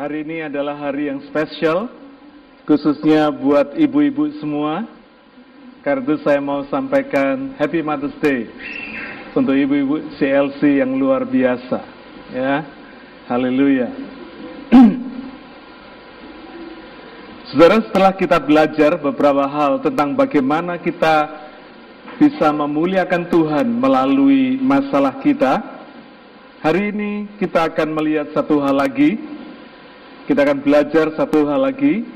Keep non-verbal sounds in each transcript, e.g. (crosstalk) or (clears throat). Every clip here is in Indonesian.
Hari ini adalah hari yang spesial, khususnya buat ibu-ibu semua. Karena itu saya mau sampaikan Happy Mother's Day untuk ibu-ibu CLC yang luar biasa. Ya, haleluya. (clears throat) Saudara, setelah kita belajar beberapa hal tentang bagaimana kita bisa memuliakan Tuhan melalui masalah kita, hari ini kita akan melihat satu hal lagi. Kita akan belajar satu hal lagi.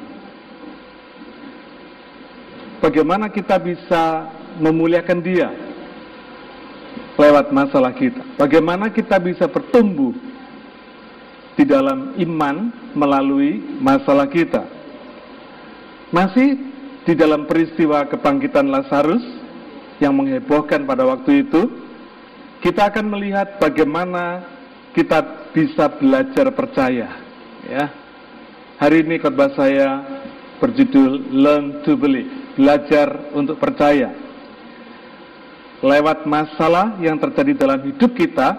Bagaimana kita bisa memuliakan Dia lewat masalah kita. Bagaimana kita bisa bertumbuh di dalam iman melalui masalah kita. Masih di dalam peristiwa kebangkitan Lazarus yang menghebohkan pada waktu itu, kita akan melihat bagaimana kita bisa belajar percaya. Ya, hari ini khotbah saya berjudul Learn to Believe, belajar untuk percaya. Lewat masalah yang terjadi dalam hidup kita,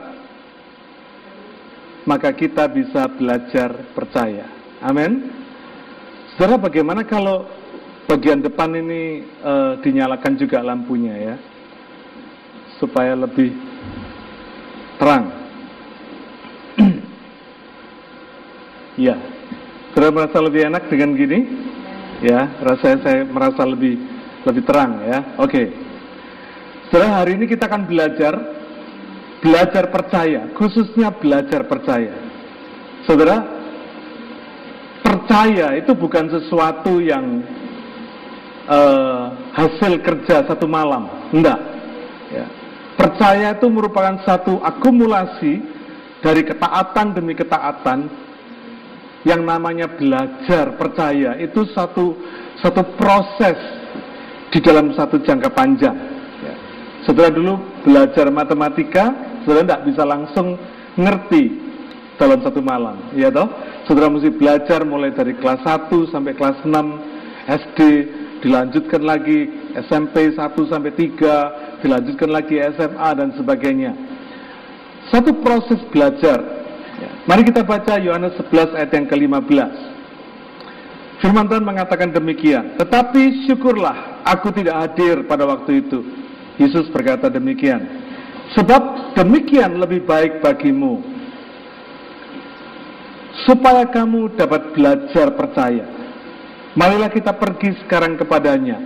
maka kita bisa belajar percaya. Amin. Saudara, bagaimana kalau bagian depan ini uh, dinyalakan juga lampunya ya, supaya lebih terang. (clears throat) ya, saudara merasa lebih enak dengan gini? Ya, rasanya saya merasa lebih lebih terang ya. Oke. Okay. Saudara, hari ini kita akan belajar belajar percaya, khususnya belajar percaya. Saudara, percaya itu bukan sesuatu yang uh, hasil kerja satu malam, enggak. Ya. Percaya itu merupakan satu akumulasi dari ketaatan demi ketaatan yang namanya belajar percaya itu satu satu proses di dalam satu jangka panjang. Ya. Setelah dulu belajar matematika, saudara tidak bisa langsung ngerti dalam satu malam, ya toh? Saudara mesti belajar mulai dari kelas 1 sampai kelas 6 SD, dilanjutkan lagi SMP 1 sampai 3, dilanjutkan lagi SMA dan sebagainya. Satu proses belajar. Mari kita baca Yohanes 11 ayat yang ke-15. Firman Tuhan mengatakan demikian, tetapi syukurlah aku tidak hadir pada waktu itu. Yesus berkata demikian. Sebab demikian lebih baik bagimu supaya kamu dapat belajar percaya. Marilah kita pergi sekarang kepadanya.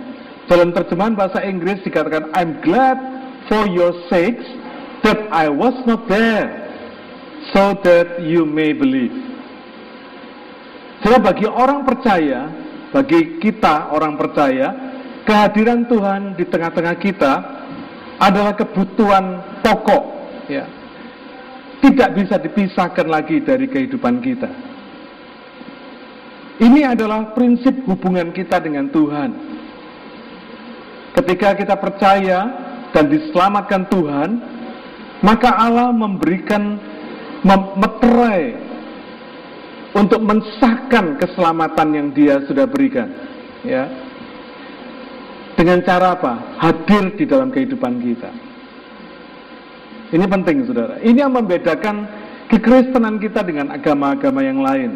Dalam terjemahan bahasa Inggris dikatakan, I'm glad for your sakes that I was not there, so that you may believe. Jadi bagi orang percaya, bagi kita orang percaya, kehadiran Tuhan di tengah-tengah kita adalah kebutuhan pokok, ya, tidak bisa dipisahkan lagi dari kehidupan kita. Ini adalah prinsip hubungan kita dengan Tuhan. Ketika kita percaya dan diselamatkan Tuhan, maka Allah memberikan meterai untuk mensahkan keselamatan yang Dia sudah berikan. Ya. Dengan cara apa? Hadir di dalam kehidupan kita. Ini penting saudara. Ini yang membedakan kekristenan kita dengan agama-agama yang lain.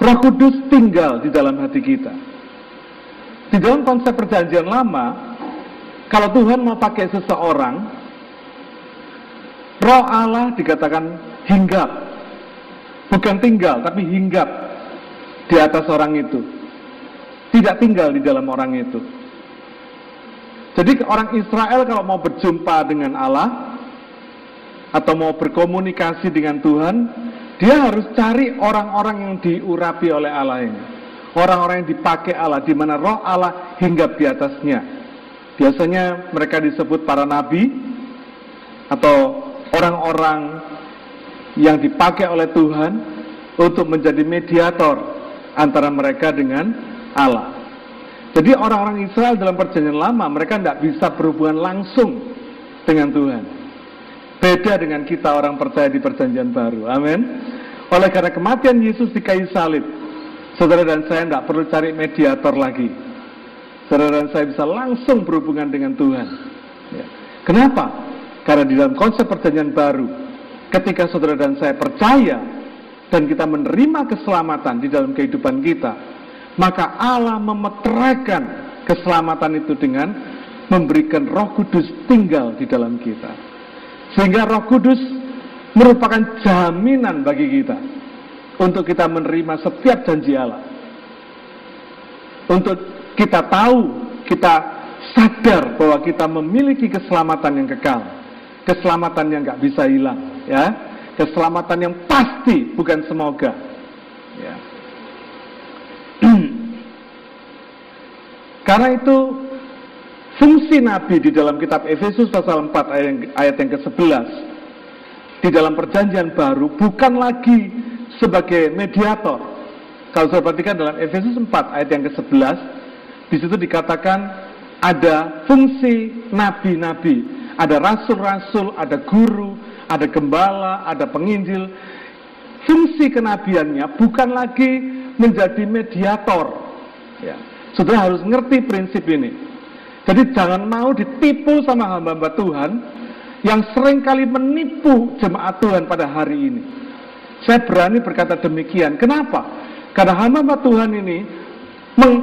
Roh Kudus tinggal di dalam hati kita. Di dalam konsep perjanjian lama, kalau Tuhan mau pakai seseorang, roh Allah dikatakan hinggap. Bukan tinggal, tapi hinggap di atas orang itu. Tidak tinggal di dalam orang itu. Jadi orang Israel kalau mau berjumpa dengan Allah, atau mau berkomunikasi dengan Tuhan, dia harus cari orang-orang yang diurapi oleh Allah ini. Orang-orang yang dipakai Allah, di mana roh Allah hingga di atasnya. Biasanya mereka disebut para nabi, atau orang-orang yang dipakai oleh Tuhan untuk menjadi mediator antara mereka dengan Allah. Jadi orang-orang Israel dalam perjanjian lama, mereka tidak bisa berhubungan langsung dengan Tuhan. Beda dengan kita orang percaya di perjanjian baru. Amin. Oleh karena kematian Yesus di kayu salib, saudara dan saya tidak perlu cari mediator lagi. Saudara dan saya bisa langsung berhubungan dengan Tuhan. Ya. Kenapa? Karena di dalam konsep perjanjian baru, ketika saudara dan saya percaya, dan kita menerima keselamatan di dalam kehidupan kita, maka Allah memeteraikan keselamatan itu dengan memberikan Roh Kudus tinggal di dalam kita. Sehingga Roh Kudus merupakan jaminan bagi kita untuk kita menerima setiap janji Allah. Untuk kita tahu, kita sadar bahwa kita memiliki keselamatan yang kekal, keselamatan yang nggak bisa hilang, ya. Keselamatan yang pasti bukan semoga. Ya. (clears throat) karena itu fungsi Nabi di dalam kitab Efesus pasal 4 ayat, yang ke-11 di dalam perjanjian baru bukan lagi sebagai mediator. Kalau saya perhatikan dalam Efesus 4 ayat yang ke-11 di situ dikatakan ada fungsi nabi-nabi, ada rasul-rasul, ada guru, ada gembala, ada penginjil. Fungsi kenabiannya bukan lagi menjadi mediator. Ya. Saudara harus ngerti prinsip ini. Jadi jangan mau ditipu sama hamba-hamba Tuhan yang sering kali menipu jemaat Tuhan pada hari ini. Saya berani berkata demikian. Kenapa? Karena hamba-hamba Tuhan ini meng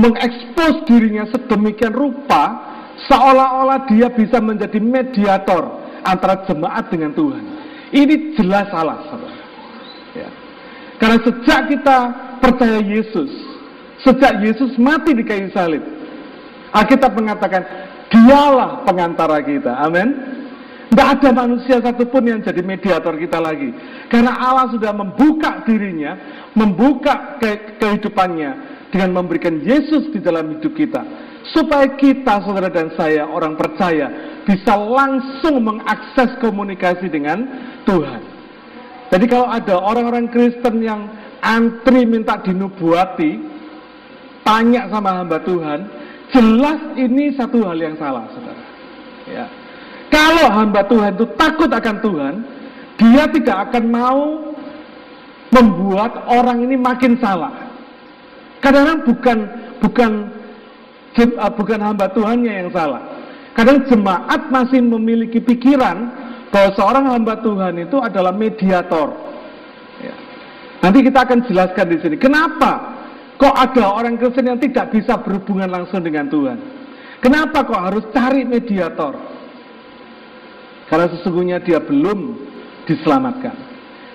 mengekspos dirinya sedemikian rupa seolah-olah dia bisa menjadi mediator antara jemaat dengan Tuhan. Ini jelas salah, saudara. Ya. Karena sejak kita percaya Yesus, sejak Yesus mati di kayu salib, Alkitab mengatakan, dialah pengantara kita. Amin. Tidak ada manusia satupun yang jadi mediator kita lagi. Karena Allah sudah membuka dirinya, membuka ke kehidupannya dengan memberikan Yesus di dalam hidup kita. Supaya kita, saudara dan saya, orang percaya, bisa langsung mengakses komunikasi dengan Tuhan. Jadi kalau ada orang-orang Kristen yang antri minta dinubuati, tanya sama hamba Tuhan, jelas ini satu hal yang salah, saudara. Ya. Kalau hamba Tuhan itu takut akan Tuhan, dia tidak akan mau membuat orang ini makin salah. Kadang-kadang bukan bukan bukan hamba Tuhannya yang salah, Kadang jemaat masih memiliki pikiran bahwa seorang hamba Tuhan itu adalah mediator. Ya. Nanti kita akan jelaskan di sini. Kenapa kok ada orang Kristen yang tidak bisa berhubungan langsung dengan Tuhan? Kenapa kok harus cari mediator? Karena sesungguhnya dia belum diselamatkan.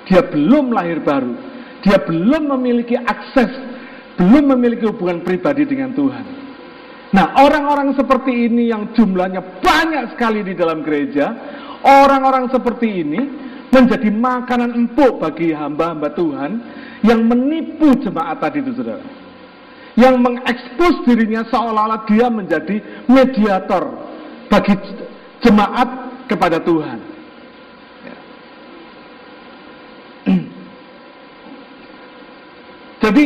Dia belum lahir baru. Dia belum memiliki akses, belum memiliki hubungan pribadi dengan Tuhan. Nah, orang-orang seperti ini yang jumlahnya banyak sekali di dalam gereja, orang-orang seperti ini menjadi makanan empuk bagi hamba-hamba Tuhan yang menipu jemaat tadi itu, saudara. Yang mengekspos dirinya seolah-olah dia menjadi mediator bagi jemaat kepada Tuhan. Jadi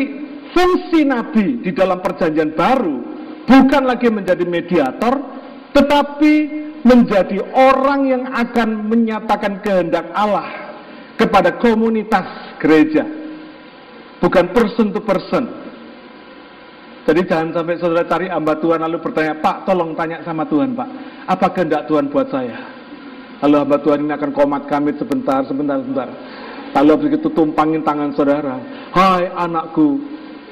fungsi Nabi di dalam perjanjian baru bukan lagi menjadi mediator, tetapi menjadi orang yang akan menyatakan kehendak Allah kepada komunitas gereja. Bukan person to person. Jadi jangan sampai saudara cari hamba Tuhan lalu bertanya, Pak tolong tanya sama Tuhan Pak, apa kehendak Tuhan buat saya? Lalu hamba Tuhan ini akan komat kamit sebentar, sebentar, sebentar. Lalu begitu tumpangin tangan saudara, Hai anakku,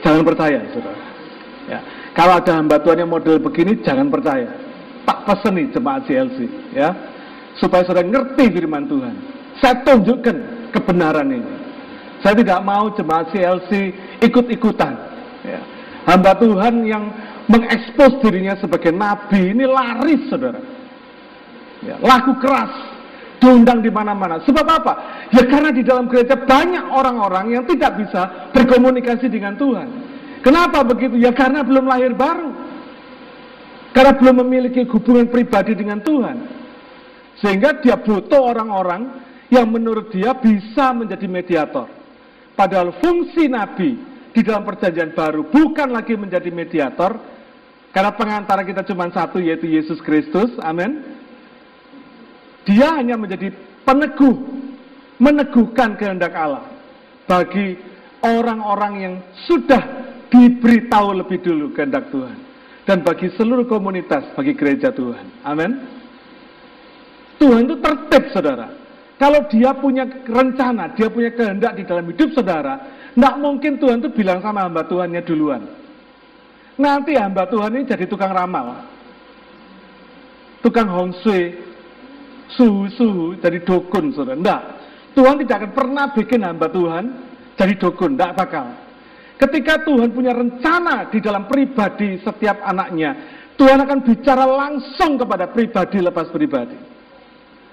jangan percaya saudara. Ya. Kalau ada hamba Tuhan yang model begini, jangan percaya. Tak pesen nih jemaat CLC, ya, supaya saudara ngerti firman Tuhan. Saya tunjukkan kebenaran ini. Saya tidak mau jemaat CLC ikut-ikutan. Ya. Hamba Tuhan yang mengekspos dirinya sebagai nabi ini laris, saudara. Ya, laku keras, diundang di mana-mana. Sebab apa? Ya karena di dalam gereja banyak orang-orang yang tidak bisa berkomunikasi dengan Tuhan. Kenapa begitu? Ya karena belum lahir baru. Karena belum memiliki hubungan pribadi dengan Tuhan. Sehingga dia butuh orang-orang yang menurut dia bisa menjadi mediator. Padahal fungsi Nabi di dalam perjanjian baru bukan lagi menjadi mediator. Karena pengantara kita cuma satu yaitu Yesus Kristus. Amin. Dia hanya menjadi peneguh. Meneguhkan kehendak Allah. Bagi orang-orang yang sudah diberitahu lebih dulu kehendak Tuhan. Dan bagi seluruh komunitas, bagi gereja Tuhan. Amin. Tuhan itu tertib, saudara. Kalau dia punya rencana, dia punya kehendak di dalam hidup saudara, tidak mungkin Tuhan itu bilang sama hamba Tuhannya duluan. Nanti hamba Tuhan ini jadi tukang ramal. Tukang hongsui, suhu-suhu, jadi dukun, saudara. Tidak. Tuhan tidak akan pernah bikin hamba Tuhan jadi dukun, tidak bakal. Ketika Tuhan punya rencana di dalam pribadi setiap anaknya, Tuhan akan bicara langsung kepada pribadi lepas pribadi.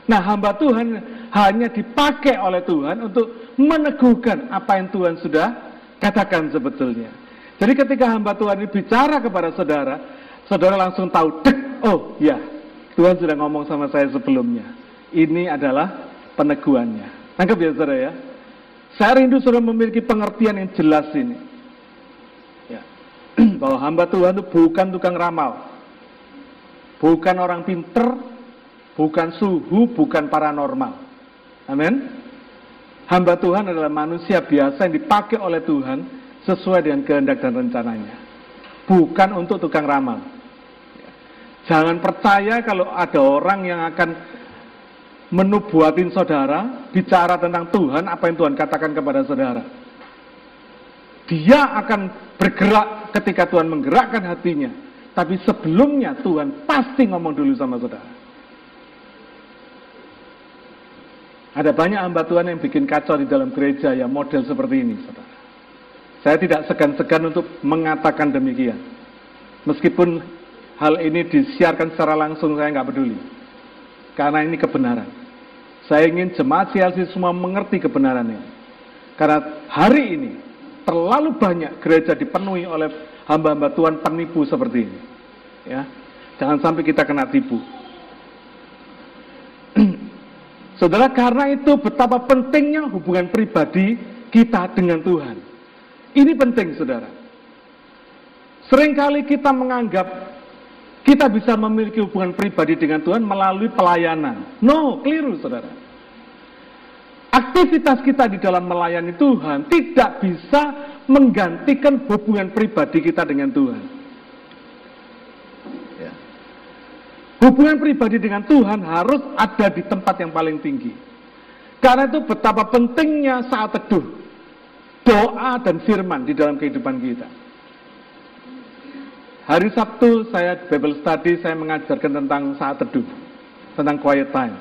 Nah, hamba Tuhan hanya dipakai oleh Tuhan untuk meneguhkan apa yang Tuhan sudah katakan sebetulnya. Jadi ketika hamba Tuhan ini bicara kepada saudara, saudara langsung tahu, dek, oh ya, Tuhan sudah ngomong sama saya sebelumnya. Ini adalah peneguhannya. Tangkap ya saudara ya. Saya rindu saudara memiliki pengertian yang jelas ini. (clears throat) Bahwa hamba Tuhan itu bukan tukang ramal. Bukan orang pinter, bukan suhu, bukan paranormal. Amin. Hamba Tuhan adalah manusia biasa yang dipakai oleh Tuhan sesuai dengan kehendak dan rencananya. Bukan untuk tukang ramal. Jangan percaya kalau ada orang yang akan menubuatin saudara, bicara tentang Tuhan, apa yang Tuhan katakan kepada saudara. Dia akan bergerak ketika Tuhan menggerakkan hatinya. Tapi sebelumnya Tuhan pasti ngomong dulu sama saudara. Ada banyak hamba Tuhan yang bikin kacau di dalam gereja ya model seperti ini, saudara. Saya tidak segan-segan untuk mengatakan demikian. Meskipun hal ini disiarkan secara langsung saya nggak peduli. Karena ini kebenaran. Saya ingin jemaat CLC semua mengerti kebenaran ini. Karena hari ini terlalu banyak gereja dipenuhi oleh hamba-hamba Tuhan penipu seperti ini. Ya, jangan sampai kita kena tipu. (clears throat) Saudara, karena itu betapa pentingnya hubungan pribadi kita dengan Tuhan. Ini penting, saudara. Seringkali kita menganggap kita bisa memiliki hubungan pribadi dengan Tuhan melalui pelayanan. No, keliru, saudara. Aktivitas kita di dalam melayani Tuhan tidak bisa menggantikan hubungan pribadi kita dengan Tuhan. Hubungan pribadi dengan Tuhan harus ada di tempat yang paling tinggi. Karena itu betapa pentingnya saat teduh, doa dan firman di dalam kehidupan kita. Hari Sabtu saya Bible study, saya mengajarkan tentang saat teduh, tentang quiet time.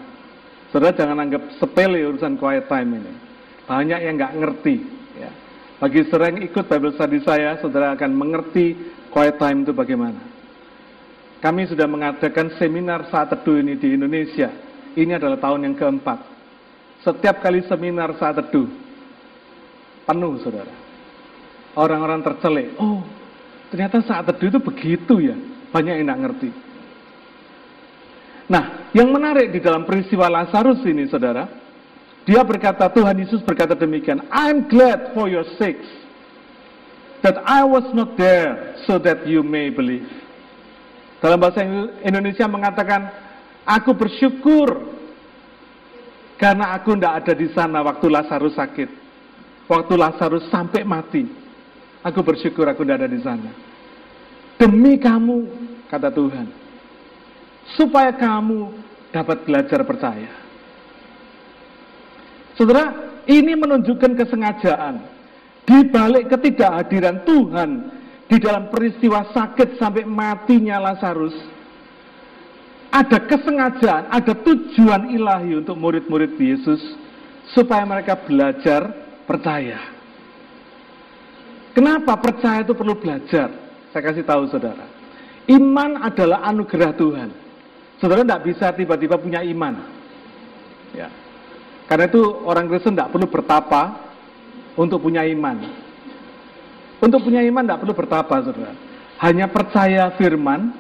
Saudara jangan anggap sepele urusan quiet time ini. Banyak yang nggak ngerti. Ya. Bagi sering ikut Bible study saya, saudara akan mengerti quiet time itu bagaimana. Kami sudah mengadakan seminar saat teduh ini di Indonesia. Ini adalah tahun yang keempat. Setiap kali seminar saat teduh, penuh saudara. Orang-orang tercelik, oh ternyata saat teduh itu begitu ya. Banyak yang tidak ngerti. Nah, yang menarik di dalam peristiwa Lazarus ini saudara, dia berkata, Tuhan Yesus berkata demikian, I'm glad for your sakes that I was not there so that you may believe. Dalam bahasa Indonesia mengatakan, aku bersyukur karena aku tidak ada di sana waktu Lazarus sakit. Waktu Lazarus sampai mati. Aku bersyukur aku tidak ada di sana. Demi kamu, kata Tuhan. Supaya kamu dapat belajar percaya. Saudara, ini menunjukkan kesengajaan. Di balik ketidakhadiran Tuhan di dalam peristiwa sakit sampai matinya Lazarus, ada kesengajaan, ada tujuan ilahi untuk murid-murid Yesus supaya mereka belajar percaya. Kenapa percaya itu perlu belajar? Saya kasih tahu saudara. Iman adalah anugerah Tuhan. Saudara tidak bisa tiba-tiba punya iman. Ya. Karena itu orang Kristen tidak perlu bertapa untuk punya iman. Untuk punya iman tidak perlu bertapa, saudara. Hanya percaya firman,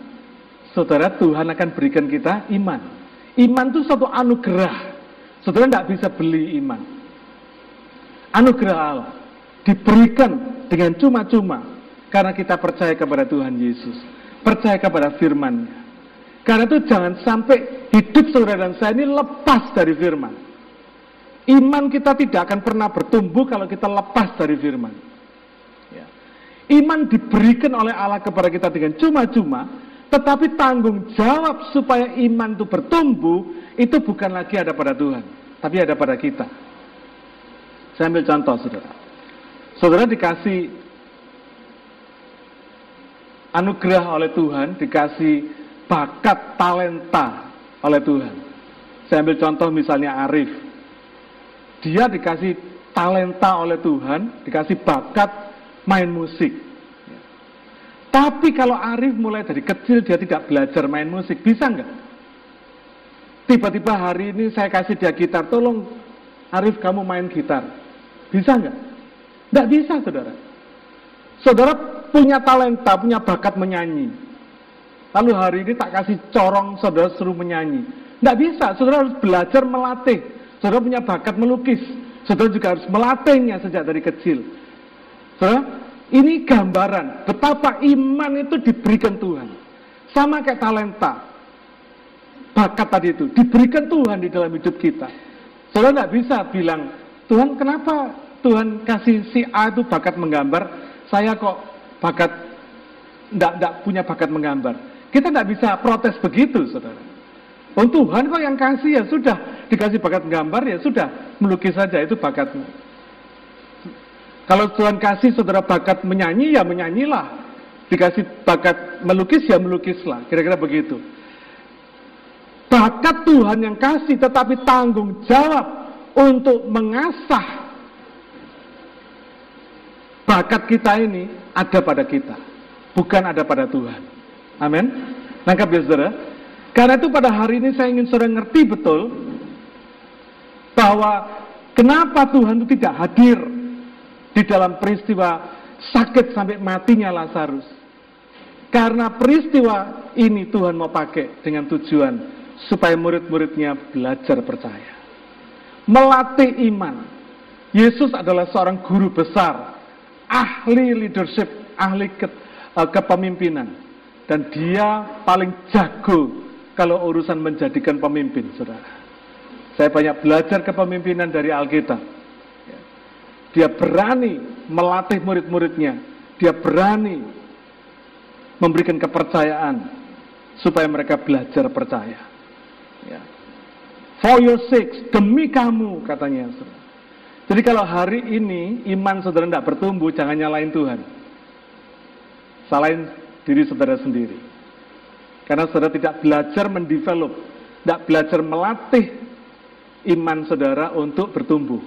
saudara Tuhan akan berikan kita iman. Iman itu suatu anugerah. Saudara tidak bisa beli iman. Anugerah Allah diberikan dengan cuma-cuma karena kita percaya kepada Tuhan Yesus, percaya kepada firman-Nya. Karena itu jangan sampai hidup saudara dan saya ini lepas dari firman. Iman kita tidak akan pernah bertumbuh kalau kita lepas dari firman. Iman diberikan oleh Allah kepada kita dengan cuma-cuma, tetapi tanggung jawab supaya iman itu bertumbuh, itu bukan lagi ada pada Tuhan. tapi ada pada kita. Saya ambil contoh, saudara. Saudara dikasih anugerah oleh Tuhan, dikasih bakat talenta oleh Tuhan. Saya ambil contoh misalnya Arif. Dia dikasih talenta oleh Tuhan, dikasih bakat main musik. Tapi kalau Arif mulai dari kecil dia tidak belajar main musik, bisa nggak? Tiba-tiba hari ini saya kasih dia gitar, tolong Arif kamu main gitar. Bisa nggak? Nggak bisa, saudara. Saudara punya talenta, punya bakat menyanyi. Lalu hari ini tak kasih corong, saudara suruh menyanyi. Nggak bisa, saudara harus belajar melatih. Saudara punya bakat melukis. Saudara juga harus melatihnya sejak dari kecil. Saudara, ini gambaran betapa iman itu diberikan Tuhan. Sama kayak talenta. Bakat tadi itu diberikan Tuhan di dalam hidup kita. Saudara nggak bisa bilang, Tuhan kenapa Tuhan kasih si A itu bakat menggambar, saya kok bakat nggak punya bakat menggambar. Kita nggak bisa protes begitu, saudara. Oh Tuhan kok yang kasih ya sudah dikasih bakat menggambar ya sudah melukis saja itu bakatmu. Kalau Tuhan kasih saudara bakat menyanyi, ya menyanyilah. Dikasih bakat melukis, ya melukislah. Kira-kira begitu. Bakat Tuhan yang kasih, tetapi tanggung jawab untuk mengasah bakat kita ini ada pada kita. Bukan ada pada Tuhan. Amin. Nangkap ya saudara? Karena itu pada hari ini saya ingin saudara ngerti betul bahwa kenapa Tuhan itu tidak hadir di dalam peristiwa sakit sampai matinya Lazarus. Karena peristiwa ini Tuhan mau pakai dengan tujuan supaya murid-muridnya belajar percaya. Melatih iman. Yesus adalah seorang guru besar, ahli leadership, ahli ke, uh, kepemimpinan. Dan dia paling jago kalau urusan menjadikan pemimpin, saudara. Saya banyak belajar kepemimpinan dari Alkitab dia berani melatih murid-muridnya. Dia berani memberikan kepercayaan supaya mereka belajar percaya. Ya. For your sake, demi kamu katanya. Jadi kalau hari ini iman saudara tidak bertumbuh, jangan nyalain Tuhan. Salahin diri saudara sendiri. Karena saudara tidak belajar mendevelop, tidak belajar melatih iman saudara untuk bertumbuh.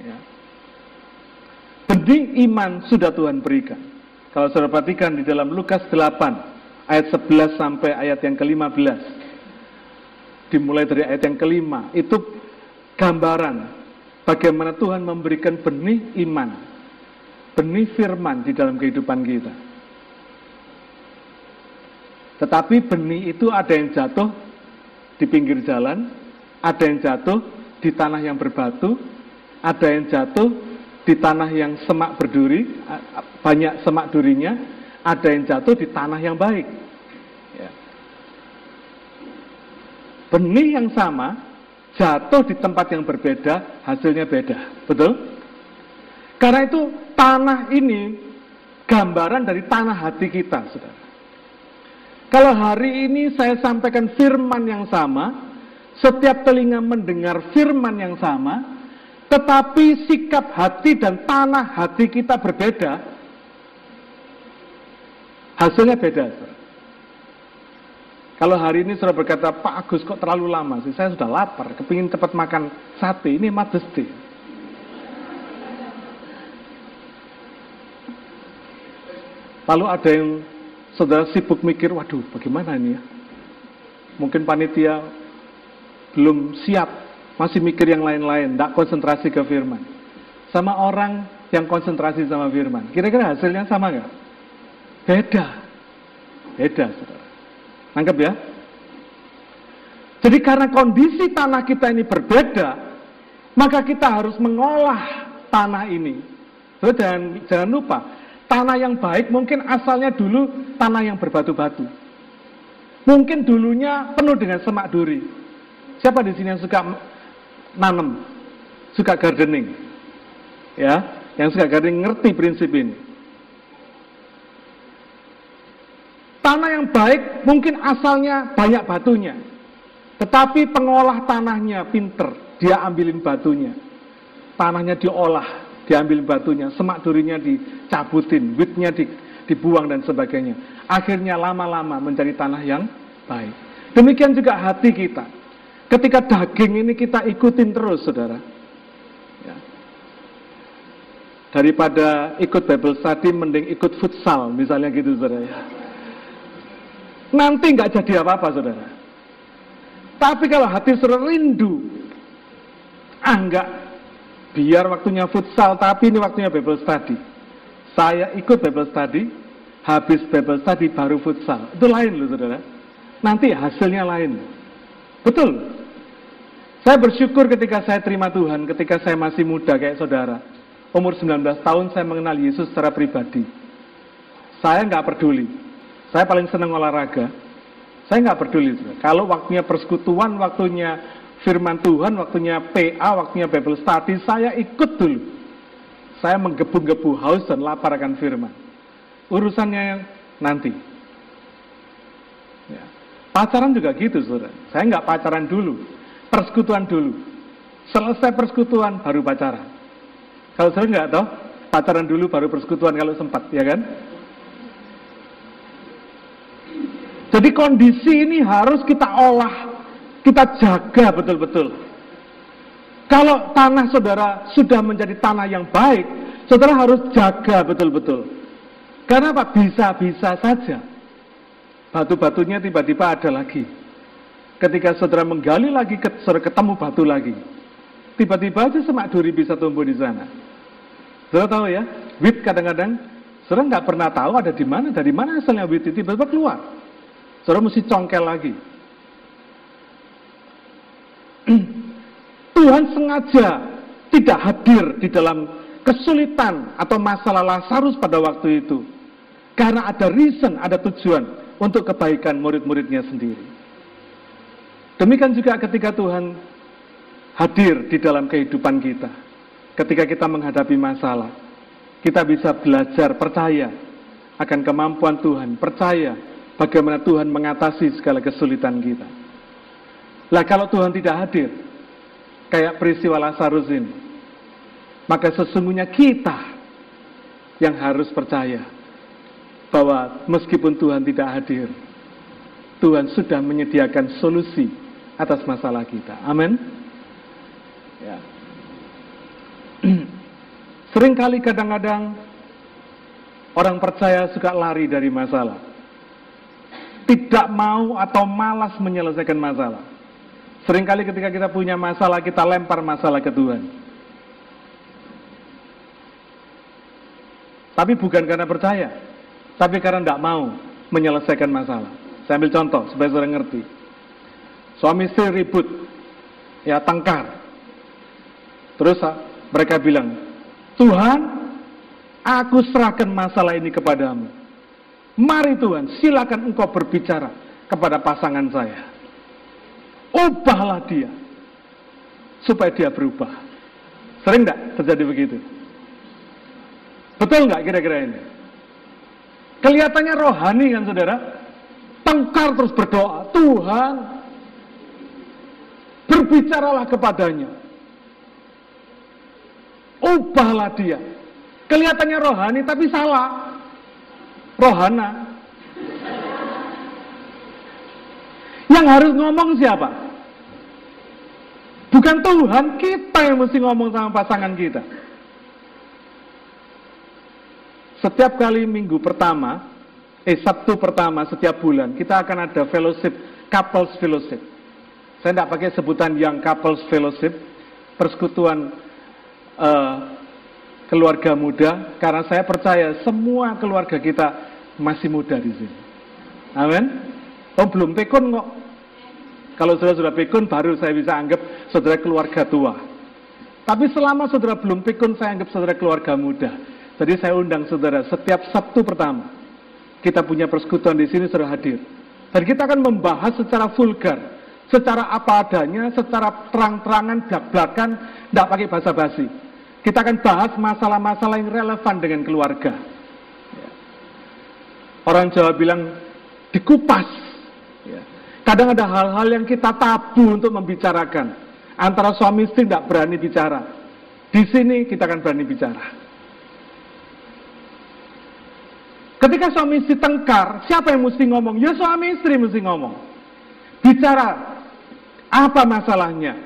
Ya. Benih iman sudah Tuhan berikan. Kalau saudara perhatikan di dalam Lukas 8, ayat 11 sampai ayat yang ke-15. Dimulai dari ayat yang kelima, itu gambaran bagaimana Tuhan memberikan benih iman, benih firman di dalam kehidupan kita. Tetapi benih itu ada yang jatuh di pinggir jalan, ada yang jatuh di tanah yang berbatu, ada yang jatuh di tanah yang semak berduri, banyak semak durinya, ada yang jatuh di tanah yang baik. Ya. Benih yang sama jatuh di tempat yang berbeda, hasilnya beda. Betul? Karena itu tanah ini gambaran dari tanah hati kita, saudara. Kalau hari ini saya sampaikan firman yang sama, setiap telinga mendengar firman yang sama, tetapi sikap hati dan tanah hati kita berbeda, hasilnya beda. Kalau hari ini sudah berkata, Pak Agus kok terlalu lama sih, saya sudah lapar, kepingin cepat makan sate, ini modesty. Lalu ada yang saudara sibuk mikir, waduh bagaimana ini ya? Mungkin panitia belum siap masih mikir yang lain-lain, tidak konsentrasi ke firman. Sama orang yang konsentrasi sama firman, kira-kira hasilnya sama nggak? Beda, beda, saudara. Nangkep ya? Jadi karena kondisi tanah kita ini berbeda, maka kita harus mengolah tanah ini. So, jangan, jangan lupa, tanah yang baik mungkin asalnya dulu tanah yang berbatu-batu. Mungkin dulunya penuh dengan semak duri. Siapa di sini yang suka nanam, suka gardening. Ya, yang suka gardening ngerti prinsip ini. Tanah yang baik mungkin asalnya banyak batunya. Tetapi pengolah tanahnya pinter, dia ambilin batunya. Tanahnya diolah, diambil batunya, semak durinya dicabutin, witnya di, dibuang dan sebagainya. Akhirnya lama-lama menjadi tanah yang baik. Demikian juga hati kita. Ketika daging ini kita ikutin terus, saudara. Ya. Daripada ikut Bible study, mending ikut futsal, misalnya gitu, saudara. Ya. Nanti nggak jadi apa-apa, saudara. Tapi kalau hati saudara rindu, ah enggak, biar waktunya futsal, tapi ini waktunya Bible study. Saya ikut Bible study, habis Bible study baru futsal. Itu lain loh saudara. Nanti hasilnya lain. Betul. Saya bersyukur ketika saya terima Tuhan, ketika saya masih muda kayak saudara. Umur 19 tahun saya mengenal Yesus secara pribadi. Saya nggak peduli. Saya paling senang olahraga. Saya nggak peduli. Kalau waktunya persekutuan, waktunya firman Tuhan, waktunya PA, waktunya Bible study, saya ikut dulu. Saya menggebu-gebu haus dan lapar akan firman. Urusannya yang nanti. Ya. Pacaran juga gitu, saudara. Saya nggak pacaran dulu, persekutuan dulu. Selesai persekutuan, baru pacaran. Kalau saya nggak tahu, pacaran dulu baru persekutuan kalau sempat, ya kan? Jadi kondisi ini harus kita olah, kita jaga betul-betul. Kalau tanah saudara sudah menjadi tanah yang baik, saudara harus jaga betul-betul. Karena apa? Bisa-bisa saja. Batu-batunya tiba-tiba ada lagi. Ketika saudara menggali lagi, saudara ketemu batu lagi. Tiba-tiba aja semak duri bisa tumbuh di sana. Saudara tahu ya, wit kadang-kadang, saudara nggak pernah tahu ada di mana, dari mana asalnya wit itu tiba-tiba keluar. Saudara mesti congkel lagi. (clears throat) Tuhan sengaja tidak hadir di dalam kesulitan atau masalah Lazarus pada waktu itu. Karena ada reason, ada tujuan untuk kebaikan murid-muridnya sendiri. Demikian juga ketika Tuhan hadir di dalam kehidupan kita. Ketika kita menghadapi masalah, kita bisa belajar percaya akan kemampuan Tuhan, percaya bagaimana Tuhan mengatasi segala kesulitan kita. Lah kalau Tuhan tidak hadir, kayak peristiwa Lazarus ini, maka sesungguhnya kita yang harus percaya bahwa meskipun Tuhan tidak hadir, Tuhan sudah menyediakan solusi atas masalah kita. Amin. Ya. (clears throat) Seringkali kadang-kadang orang percaya suka lari dari masalah tidak mau atau malas menyelesaikan masalah. Seringkali ketika kita punya masalah, kita lempar masalah ke Tuhan. Tapi bukan karena percaya, tapi karena tidak mau menyelesaikan masalah. Saya ambil contoh supaya saudara ngerti. Suami istri ribut, ya tangkar. Terus ah, mereka bilang, Tuhan, aku serahkan masalah ini kepadamu. Mari Tuhan, silakan engkau berbicara kepada pasangan saya. Ubahlah dia. Supaya dia berubah. Sering enggak terjadi begitu? Betul enggak kira-kira ini? Kelihatannya rohani kan saudara? Tengkar terus berdoa. Tuhan, berbicaralah kepadanya. Ubahlah dia. Kelihatannya rohani tapi salah rohana. Yang harus ngomong siapa? Bukan Tuhan, kita yang mesti ngomong sama pasangan kita. Setiap kali minggu pertama, eh Sabtu pertama setiap bulan, kita akan ada fellowship, couples fellowship. Saya tidak pakai sebutan yang couples fellowship, persekutuan uh, keluarga muda, karena saya percaya semua keluarga kita masih muda di sini. Amin. Oh belum pekun kok. Kalau saudara sudah pekun baru saya bisa anggap saudara keluarga tua. Tapi selama saudara belum pekun saya anggap saudara keluarga muda. Jadi saya undang saudara setiap Sabtu pertama kita punya persekutuan di sini saudara hadir. Dan kita akan membahas secara vulgar, secara apa adanya, secara terang-terangan, belak-belakan, tidak pakai basa-basi. Kita akan bahas masalah-masalah yang relevan dengan keluarga. Orang Jawa bilang dikupas. Kadang ada hal-hal yang kita tabu untuk membicarakan. Antara suami istri tidak berani bicara. Di sini kita akan berani bicara. Ketika suami istri tengkar, siapa yang mesti ngomong? Ya suami istri mesti ngomong. Bicara, apa masalahnya?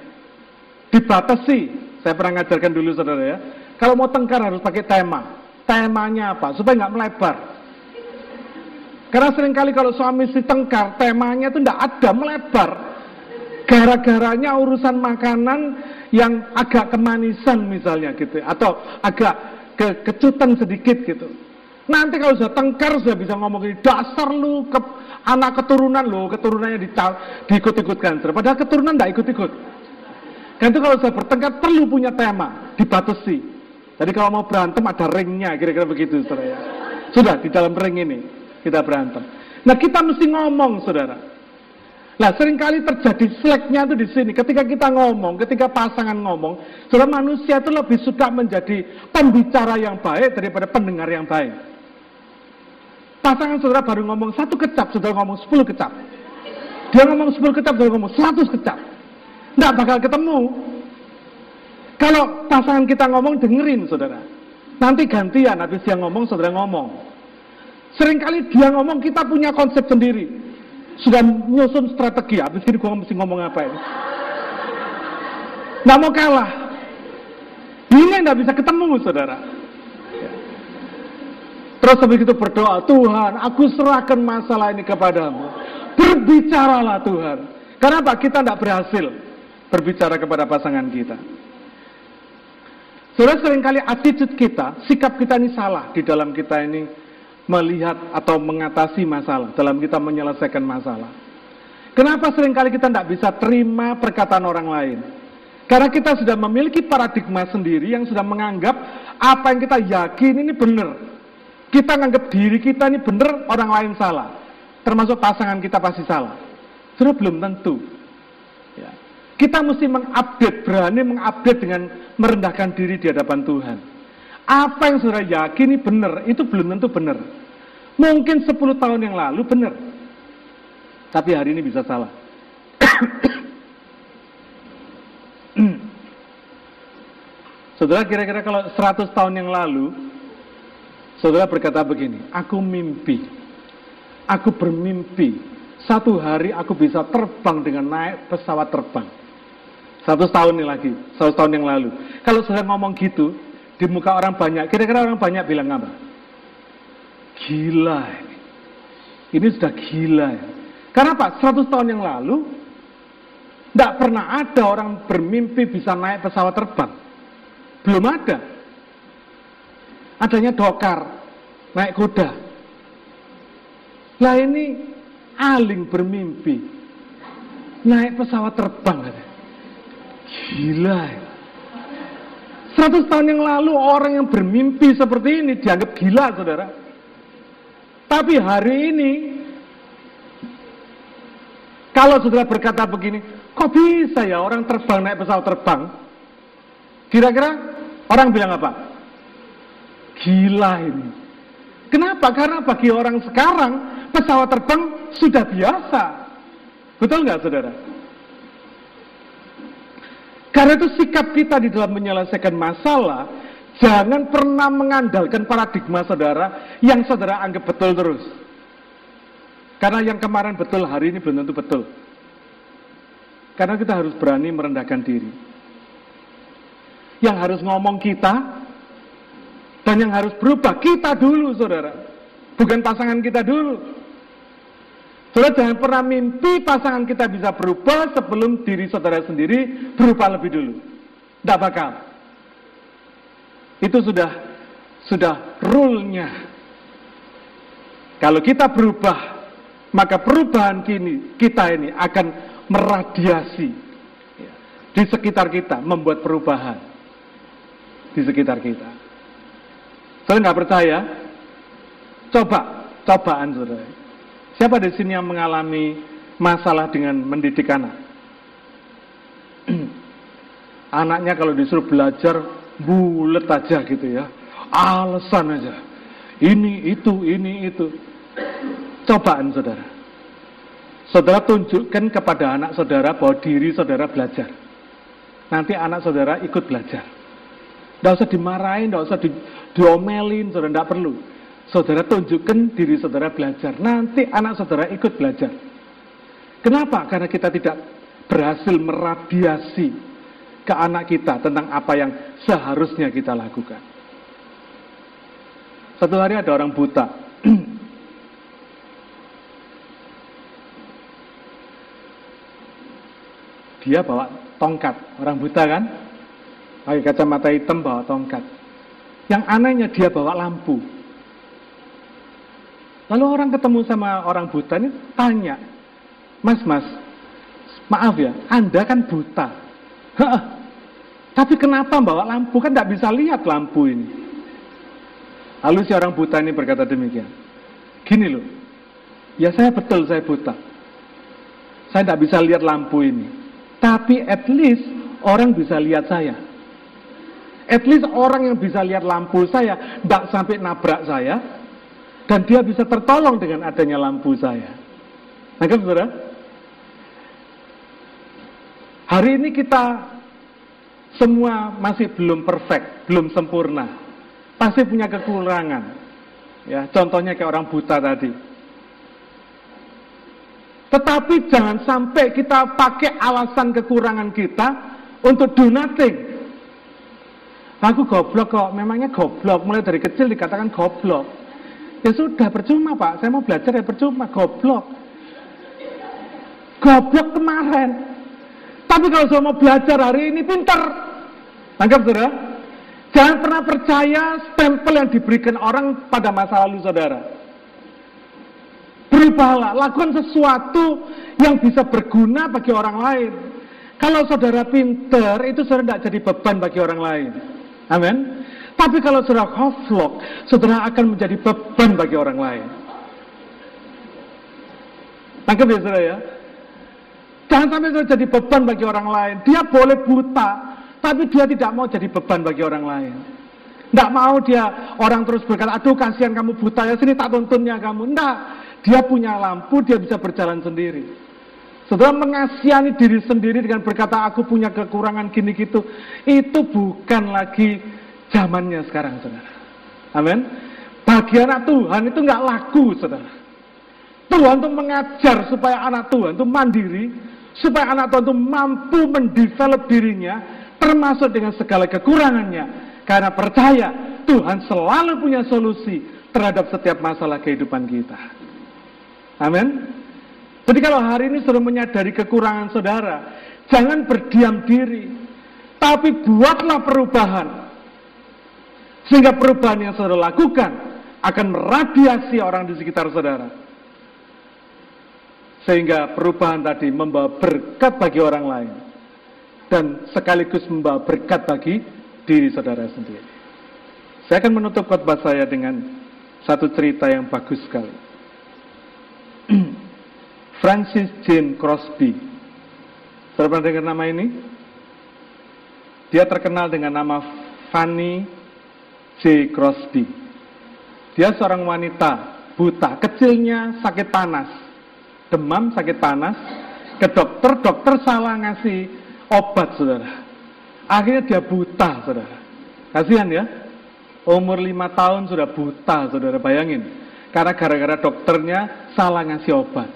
Dibatasi. Saya pernah ngajarkan dulu saudara ya. Kalau mau tengkar harus pakai tema. Temanya apa? Supaya nggak melebar. Karena sering kali kalau suami istri tengkar, temanya itu tidak ada, melebar. Gara-garanya urusan makanan yang agak kemanisan misalnya gitu, atau agak ke kecutan sedikit gitu. Nanti kalau sudah tengkar sudah bisa ngomong ini dasar lu ke anak keturunan lo, keturunannya di, diikut-ikutkan. Padahal keturunan tidak ikut-ikut. Dan itu kalau sudah bertengkar perlu punya tema, dibatasi. Jadi kalau mau berantem ada ringnya, kira-kira begitu, saudara ya. Sudah di dalam ring ini kita berantem. Nah kita mesti ngomong saudara. Nah sering kali terjadi slacknya itu di sini. Ketika kita ngomong, ketika pasangan ngomong, saudara manusia itu lebih suka menjadi pembicara yang baik daripada pendengar yang baik. Pasangan saudara baru ngomong satu kecap, saudara ngomong sepuluh kecap. Dia ngomong sepuluh kecap, saudara ngomong seratus kecap. Tidak bakal ketemu. Kalau pasangan kita ngomong, dengerin saudara. Nanti gantian, habis dia ngomong, saudara ngomong. Seringkali dia ngomong kita punya konsep sendiri. Sudah nyusun strategi, habis ini gue mesti ngomong apa ini. Nggak mau kalah. Ini nggak bisa ketemu, saudara. Terus habis itu berdoa, Tuhan, aku serahkan masalah ini kepadamu. Berbicaralah Tuhan. Kenapa kita tidak berhasil berbicara kepada pasangan kita? Saudara sering kali attitude kita, sikap kita ini salah di dalam kita ini melihat atau mengatasi masalah, dalam kita menyelesaikan masalah. Kenapa sering kali kita tidak bisa terima perkataan orang lain? Karena kita sudah memiliki paradigma sendiri yang sudah menganggap apa yang kita yakin ini benar. Kita menganggap diri kita ini benar, orang lain salah. Termasuk pasangan kita pasti salah. Sudah belum tentu. Ya. Kita mesti mengupdate, berani mengupdate dengan merendahkan diri di hadapan Tuhan. Apa yang saudara yakini benar, itu belum tentu benar. Mungkin 10 tahun yang lalu benar. Tapi hari ini bisa salah. (coughs) saudara kira-kira kalau 100 tahun yang lalu, saudara berkata begini, aku mimpi, aku bermimpi, satu hari aku bisa terbang dengan naik pesawat terbang. Satu tahun ini lagi, satu tahun yang lalu. Kalau saudara ngomong gitu, di muka orang banyak, kira-kira orang banyak bilang apa? Gila ini. Ini sudah gila ya. Karena apa? 100 tahun yang lalu, tidak pernah ada orang bermimpi bisa naik pesawat terbang. Belum ada. Adanya dokar, naik kuda. Lah ini aling bermimpi. Naik pesawat terbang. Gila ya. 100 tahun yang lalu orang yang bermimpi seperti ini dianggap gila saudara. Tapi hari ini, kalau saudara berkata begini, kok bisa ya orang terbang naik pesawat terbang? Kira-kira orang bilang apa? Gila ini. Kenapa? Karena bagi orang sekarang pesawat terbang sudah biasa. Betul nggak saudara? Karena itu sikap kita di dalam menyelesaikan masalah, jangan pernah mengandalkan paradigma saudara yang saudara anggap betul terus. Karena yang kemarin betul, hari ini belum tentu betul. Karena kita harus berani merendahkan diri. Yang harus ngomong kita, dan yang harus berubah kita dulu saudara. Bukan pasangan kita dulu. Saudara jangan pernah mimpi pasangan kita bisa berubah sebelum diri saudara sendiri berubah lebih dulu. Tidak bakal. Itu sudah sudah rule-nya. Kalau kita berubah, maka perubahan kini kita ini akan meradiasi di sekitar kita, membuat perubahan di sekitar kita. Saudara nggak percaya? Coba, cobaan saudara. Siapa di sini yang mengalami masalah dengan mendidik anak? (clears throat) Anaknya kalau disuruh belajar bulet aja gitu ya. Alasan aja. Ini, itu, ini, itu. Cobaan saudara. Saudara tunjukkan kepada anak saudara bahwa diri saudara belajar. Nanti anak saudara ikut belajar. Tidak usah dimarahin, tidak usah di, diomelin, saudara tidak perlu. Saudara tunjukkan diri saudara belajar. Nanti anak saudara ikut belajar. Kenapa? Karena kita tidak berhasil meradiasi ke anak kita tentang apa yang seharusnya kita lakukan. Satu hari ada orang buta. (clears throat) Dia bawa tongkat, orang buta kan? Pakai kacamata hitam bawa tongkat. Yang anehnya dia bawa lampu. Lalu orang ketemu sama orang buta ini tanya, Mas, mas, maaf ya, Anda kan buta. (laughs) Tapi kenapa bawa lampu? Kan tidak bisa lihat lampu ini. Lalu si orang buta ini berkata demikian. Gini loh, ya saya betul saya buta. Saya tidak bisa lihat lampu ini. Tapi at least orang bisa lihat saya. At least orang yang bisa lihat lampu saya tidak sampai nabrak saya dan dia bisa tertolong dengan adanya lampu saya. Nah, kan saudara? Hari ini kita semua masih belum perfect, belum sempurna. Pasti punya kekurangan. Ya, contohnya kayak orang buta tadi tetapi jangan sampai kita pakai alasan kekurangan kita untuk do nothing. Aku goblok kok, memangnya goblok. Mulai dari kecil dikatakan goblok. Ya sudah, percuma pak. Saya mau belajar ya percuma, goblok. Goblok kemarin. Tapi kalau saya mau belajar hari ini pintar. Anggap saudara. Jangan pernah percaya stempel yang diberikan orang pada masa lalu saudara. Berubahlah, lakukan sesuatu yang bisa berguna bagi orang lain. Kalau saudara pinter, itu saudara tidak jadi beban bagi orang lain. Amin. Tapi kalau saudara koflok, saudara akan menjadi beban bagi orang lain. Tangkap ya saudara ya. Jangan sampai saudara jadi beban bagi orang lain. Dia boleh buta, tapi dia tidak mau jadi beban bagi orang lain. Tidak mau dia orang terus berkata, aduh kasihan kamu buta ya, sini tak tuntunnya kamu. Tidak, dia punya lampu, dia bisa berjalan sendiri. Setelah mengasihani diri sendiri dengan berkata, aku punya kekurangan gini gitu. Itu bukan lagi zamannya sekarang, saudara. Amin. Bagi anak Tuhan itu nggak laku, saudara. Tuhan itu mengajar supaya anak Tuhan itu mandiri, supaya anak Tuhan itu mampu mendevelop dirinya, termasuk dengan segala kekurangannya. Karena percaya Tuhan selalu punya solusi terhadap setiap masalah kehidupan kita. Amin. Jadi kalau hari ini sudah menyadari kekurangan saudara, jangan berdiam diri, tapi buatlah perubahan. Sehingga perubahan yang saudara lakukan akan meradiasi orang di sekitar saudara. Sehingga perubahan tadi membawa berkat bagi orang lain. Dan sekaligus membawa berkat bagi diri saudara sendiri. Saya akan menutup khotbah saya dengan satu cerita yang bagus sekali. (clears throat) Francis Jane Crosby. Sudah pernah dengar nama ini? Dia terkenal dengan nama Fanny J. Crosby. Dia seorang wanita buta, kecilnya sakit panas, demam sakit panas, ke dokter, dokter salah ngasih obat, saudara. Akhirnya dia buta, saudara. Kasihan ya, umur lima tahun sudah buta, saudara, bayangin. Karena gara-gara dokternya salah ngasih obat.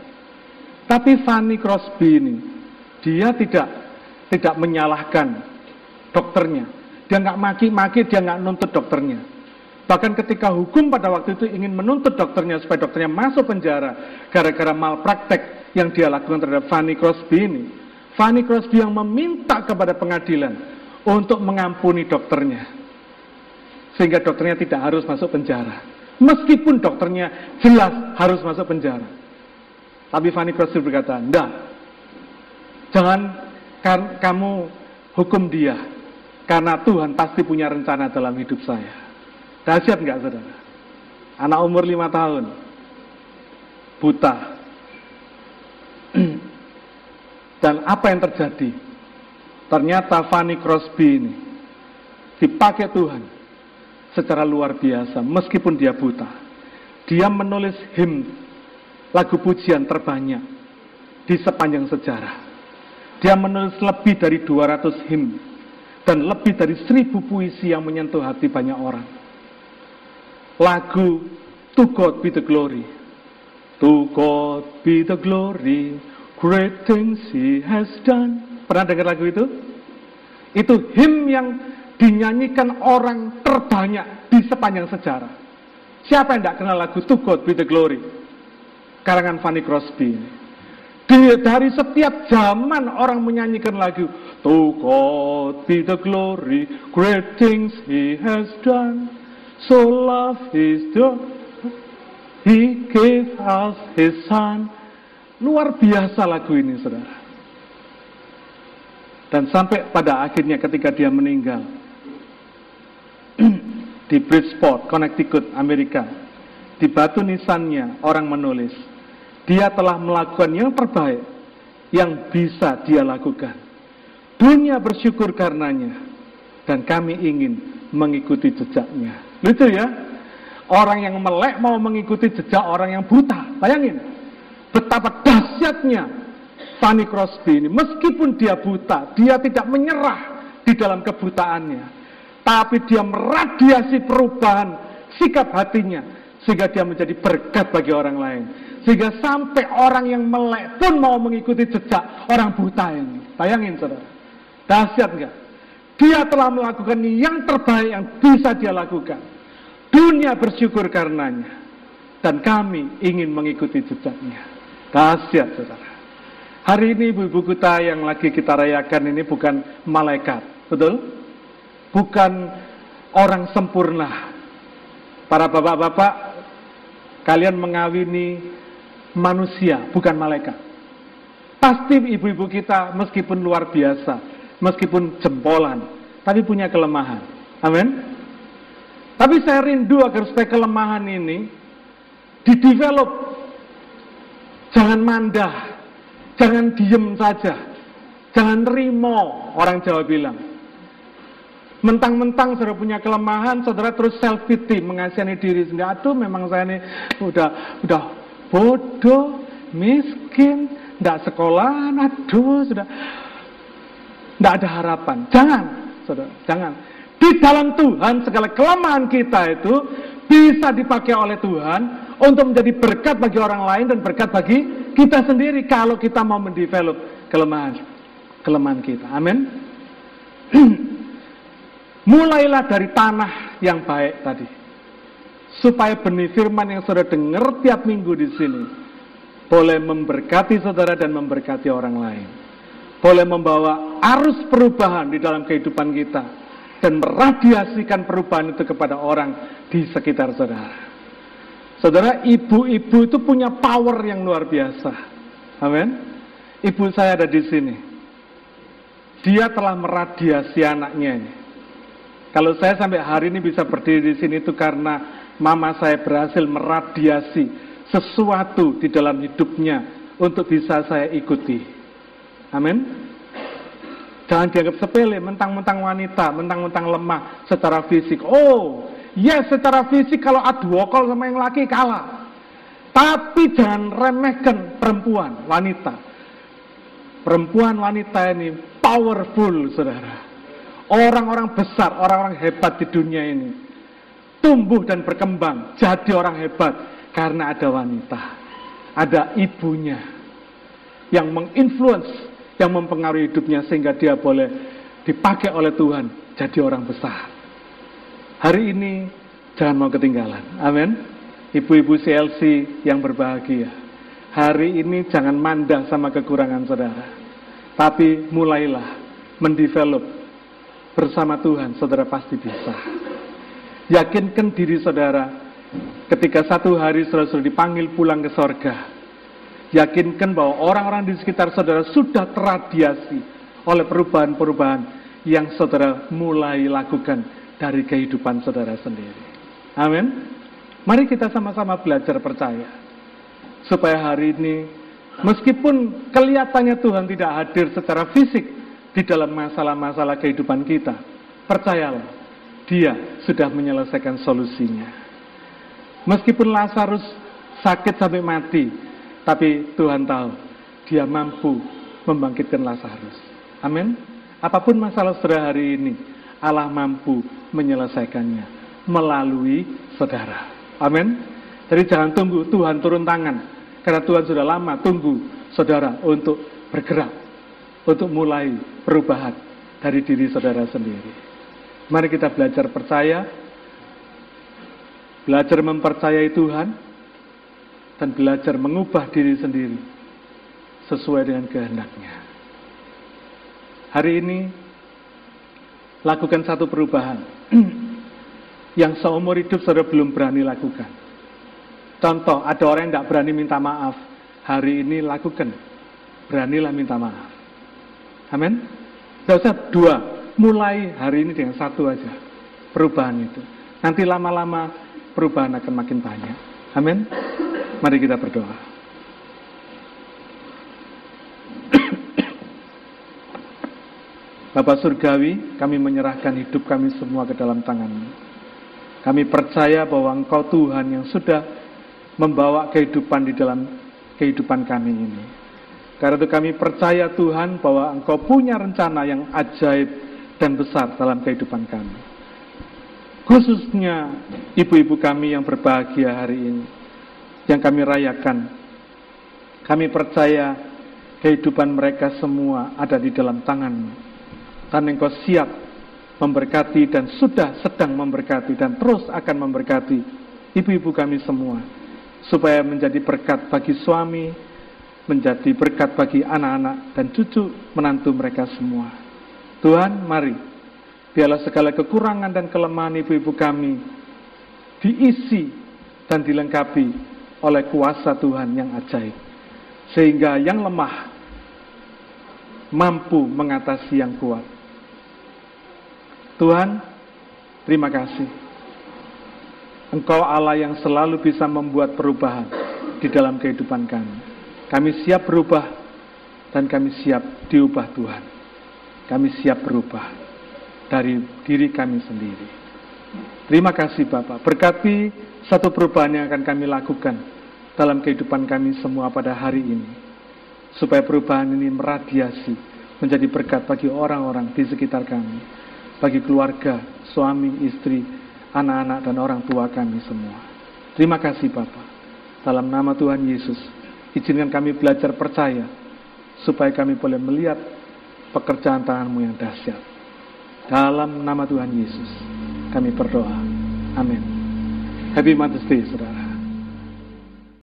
Tapi Fanny Crosby ini, dia tidak tidak menyalahkan dokternya. Dia nggak maki-maki, dia nggak nuntut dokternya. Bahkan ketika hukum pada waktu itu ingin menuntut dokternya supaya dokternya masuk penjara gara-gara malpraktek yang dia lakukan terhadap Fanny Crosby ini. Fanny Crosby yang meminta kepada pengadilan untuk mengampuni dokternya. Sehingga dokternya tidak harus masuk penjara. Meskipun dokternya jelas harus masuk penjara. Tapi Fanny Crosby berkata, enggak. Jangan kan, kamu hukum dia. Karena Tuhan pasti punya rencana dalam hidup saya. Dahsyat enggak saudara? Anak umur lima tahun. Buta. (clears throat) Dan apa yang terjadi? Ternyata Fanny Crosby ini dipakai Tuhan secara luar biasa meskipun dia buta. Dia menulis him lagu pujian terbanyak di sepanjang sejarah. Dia menulis lebih dari 200 him dan lebih dari seribu puisi yang menyentuh hati banyak orang. Lagu To God Be The Glory. To God Be The Glory, great things He has done. Pernah dengar lagu itu? Itu him yang dinyanyikan orang terbanyak di sepanjang sejarah. Siapa yang tidak kenal lagu To God Be The Glory? Karangan Fanny Crosby. dari setiap zaman orang menyanyikan lagu To God be the glory, great things He has done. So love His done. He gave us His Son. Luar biasa lagu ini, saudara. Dan sampai pada akhirnya ketika dia meninggal, (clears throat) di Bridgeport, Connecticut, Amerika. Di batu nisannya orang menulis, dia telah melakukan yang terbaik yang bisa dia lakukan. Dunia bersyukur karenanya dan kami ingin mengikuti jejaknya. Lucu ya? Orang yang melek mau mengikuti jejak orang yang buta. Bayangin betapa dahsyatnya Fanny Crosby ini. Meskipun dia buta, dia tidak menyerah di dalam kebutaannya tapi dia meradiasi perubahan sikap hatinya sehingga dia menjadi berkat bagi orang lain sehingga sampai orang yang melek pun mau mengikuti jejak orang buta ini bayangin saudara dahsyat enggak dia telah melakukan yang terbaik yang bisa dia lakukan dunia bersyukur karenanya dan kami ingin mengikuti jejaknya dahsyat saudara hari ini ibu-ibu kita yang lagi kita rayakan ini bukan malaikat betul bukan orang sempurna. Para bapak-bapak, kalian mengawini manusia, bukan malaikat. Pasti ibu-ibu kita meskipun luar biasa, meskipun jempolan, tapi punya kelemahan. Amin. Tapi saya rindu agar supaya kelemahan ini didevelop. Jangan mandah, jangan diem saja, jangan terima orang Jawa bilang. Mentang-mentang saudara punya kelemahan, saudara terus self pity, mengasihani diri sendiri. Aduh, memang saya ini udah udah bodoh, miskin, tidak sekolah, aduh, sudah tidak ada harapan. Jangan, saudara, jangan. Di dalam Tuhan segala kelemahan kita itu bisa dipakai oleh Tuhan untuk menjadi berkat bagi orang lain dan berkat bagi kita sendiri kalau kita mau mendevelop kelemahan kelemahan kita. Amin. (clears throat) Mulailah dari tanah yang baik tadi. Supaya benih firman yang saudara dengar tiap minggu di sini boleh memberkati saudara dan memberkati orang lain. Boleh membawa arus perubahan di dalam kehidupan kita dan meradiasikan perubahan itu kepada orang di sekitar saudara. Saudara, ibu-ibu itu punya power yang luar biasa. Amin. Ibu saya ada di sini. Dia telah meradiasi anaknya kalau saya sampai hari ini bisa berdiri di sini itu karena mama saya berhasil meradiasi sesuatu di dalam hidupnya untuk bisa saya ikuti. Amin. Jangan dianggap sepele, mentang-mentang wanita, mentang-mentang lemah secara fisik. Oh, yes secara fisik kalau adu okol sama yang laki kalah. Tapi jangan remehkan perempuan, wanita. Perempuan wanita ini powerful, saudara orang-orang besar, orang-orang hebat di dunia ini tumbuh dan berkembang jadi orang hebat karena ada wanita, ada ibunya yang menginfluence, yang mempengaruhi hidupnya sehingga dia boleh dipakai oleh Tuhan jadi orang besar. Hari ini jangan mau ketinggalan. Amin. Ibu-ibu CLC yang berbahagia. Hari ini jangan manda sama kekurangan saudara. Tapi mulailah mendevelop bersama Tuhan, saudara pasti bisa. Yakinkan diri saudara, ketika satu hari saudara sudah dipanggil pulang ke sorga, yakinkan bahwa orang-orang di sekitar saudara sudah teradiasi oleh perubahan-perubahan yang saudara mulai lakukan dari kehidupan saudara sendiri. Amin. Mari kita sama-sama belajar percaya. Supaya hari ini, meskipun kelihatannya Tuhan tidak hadir secara fisik, di dalam masalah-masalah kehidupan kita. Percayalah, dia sudah menyelesaikan solusinya. Meskipun Lazarus sakit sampai mati, tapi Tuhan tahu dia mampu membangkitkan Lazarus. Amin. Apa pun masalah saudara hari ini, Allah mampu menyelesaikannya melalui saudara. Amin. Jadi jangan tunggu Tuhan turun tangan. Karena Tuhan sudah lama tunggu saudara untuk bergerak. Untuk mulai perubahan dari diri saudara sendiri. Mari kita belajar percaya. Belajar mempercayai Tuhan. Dan belajar mengubah diri sendiri. Sesuai dengan kehendaknya. Hari ini lakukan satu perubahan (clears throat) yang seumur hidup saudara belum berani lakukan. Contoh, ada orang yang tidak berani minta maaf. Hari ini lakukan. Beranilah minta maaf. Amin. Tidak usah dua. Mulai hari ini dengan satu aja. Perubahan itu. Nanti lama-lama perubahan akan makin banyak. Amin. Mari kita berdoa. Bapak Surgawi, kami menyerahkan hidup kami semua ke dalam tanganmu. Kami percaya bahwa Engkau Tuhan yang sudah membawa kehidupan di dalam kehidupan kami ini. Karena itu kami percaya Tuhan bahwa Engkau punya rencana yang ajaib dan besar dalam kehidupan kami. Khususnya ibu-ibu kami yang berbahagia hari ini, yang kami rayakan. Kami percaya kehidupan mereka semua ada di dalam tanganmu dan engkau siap memberkati dan sudah sedang memberkati dan terus akan memberkati ibu-ibu kami semua supaya menjadi berkat bagi suami, menjadi berkat bagi anak-anak dan cucu menantu mereka semua. Tuhan, mari biarlah segala kekurangan dan kelemahan ibu-ibu kami diisi dan dilengkapi oleh kuasa Tuhan yang ajaib. Sehingga yang lemah mampu mengatasi yang kuat. Tuhan, terima kasih. Engkau Allah yang selalu bisa membuat perubahan di dalam kehidupan kami. Kami siap berubah dan kami siap diubah Tuhan. Kami siap berubah dari diri kami sendiri. Terima kasih Bapak. Berkati satu perubahan yang akan kami lakukan dalam kehidupan kami semua pada hari ini. Supaya perubahan ini meradiasi menjadi berkat bagi orang-orang di sekitar kami bagi keluarga, suami, istri, anak-anak, dan orang tua kami semua. Terima kasih Bapak. Dalam nama Tuhan Yesus, izinkan kami belajar percaya, supaya kami boleh melihat pekerjaan tanganmu yang dahsyat. Dalam nama Tuhan Yesus, kami berdoa. Amin. Happy Mother's Day, saudara.